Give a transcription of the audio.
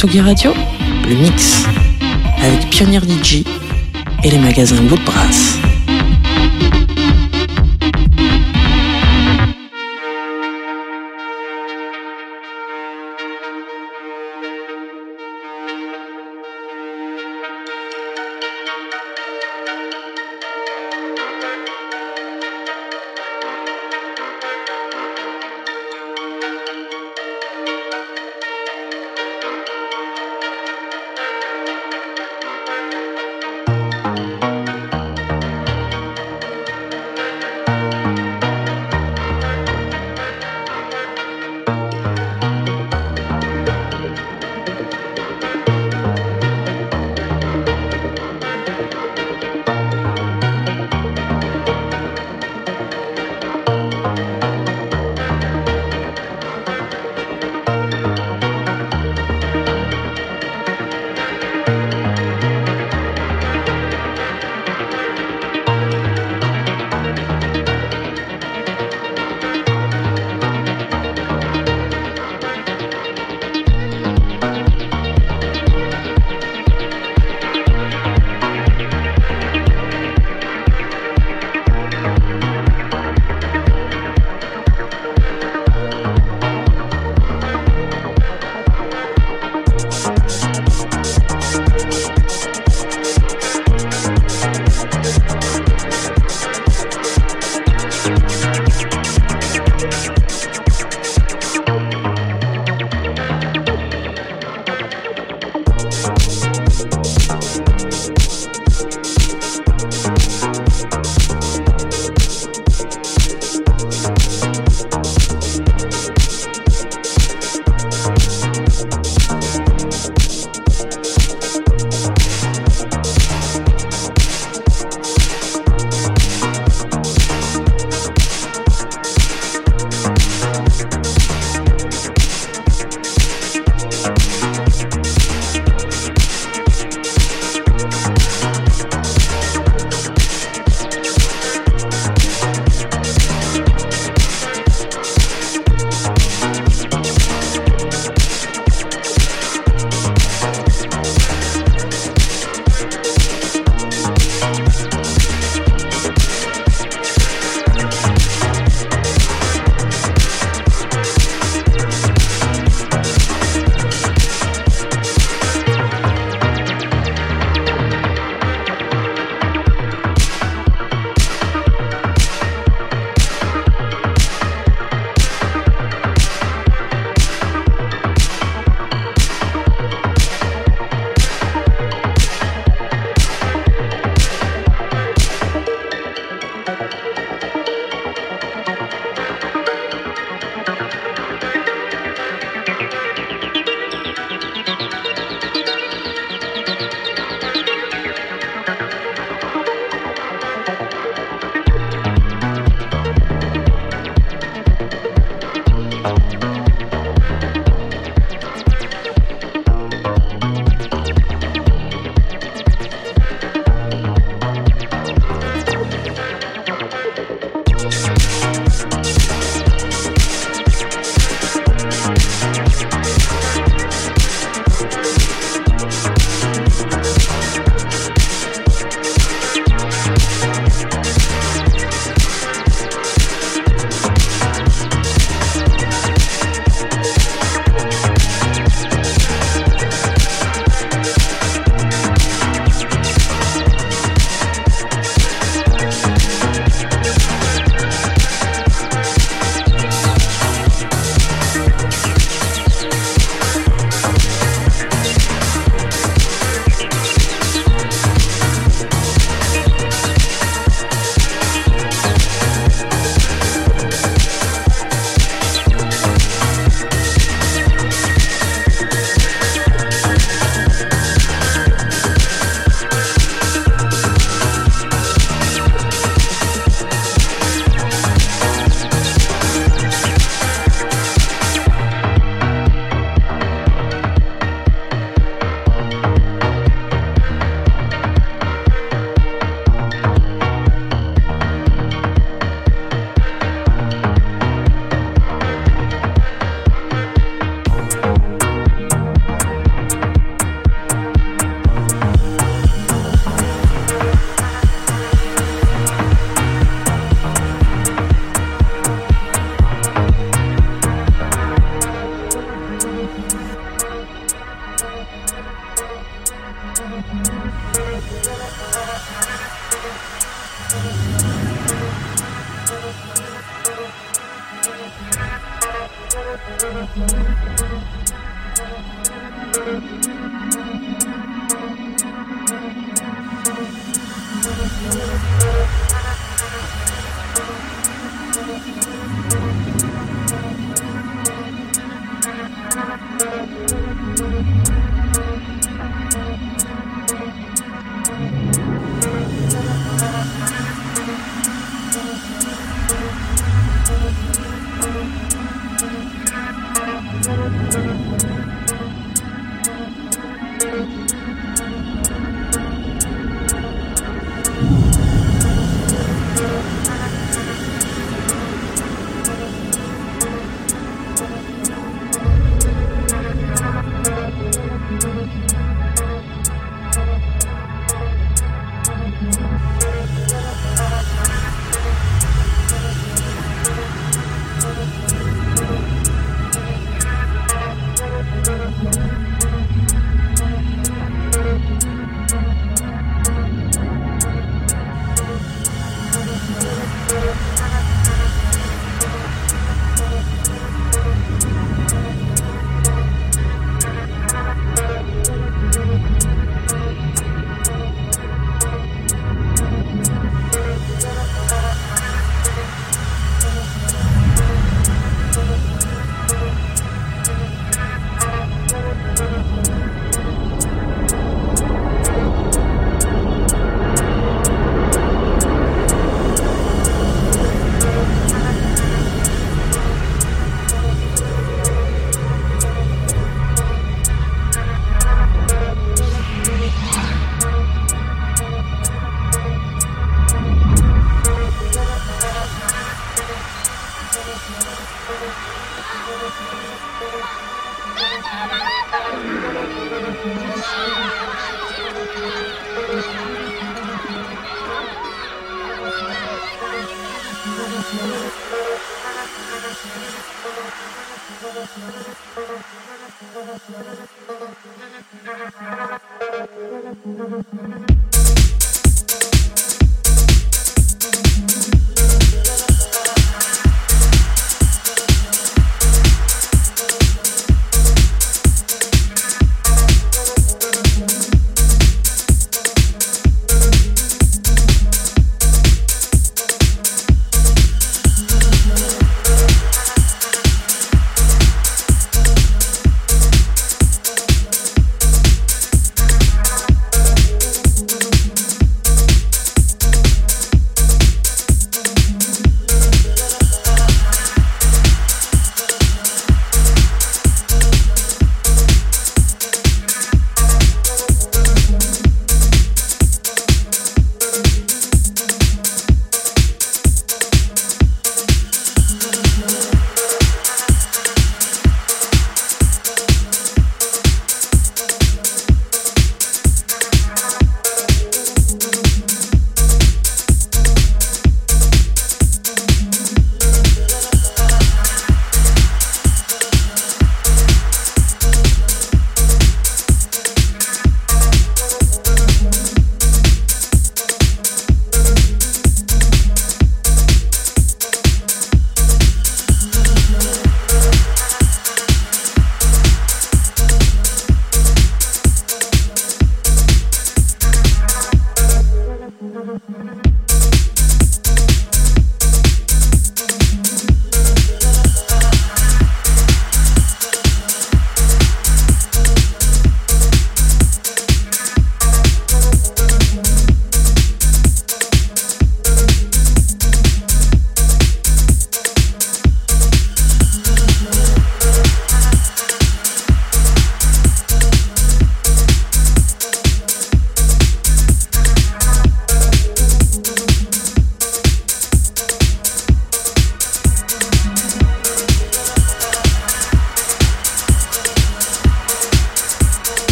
Tsugi Radio, le mix avec Pionnier DJ et les magasins Woodbrass.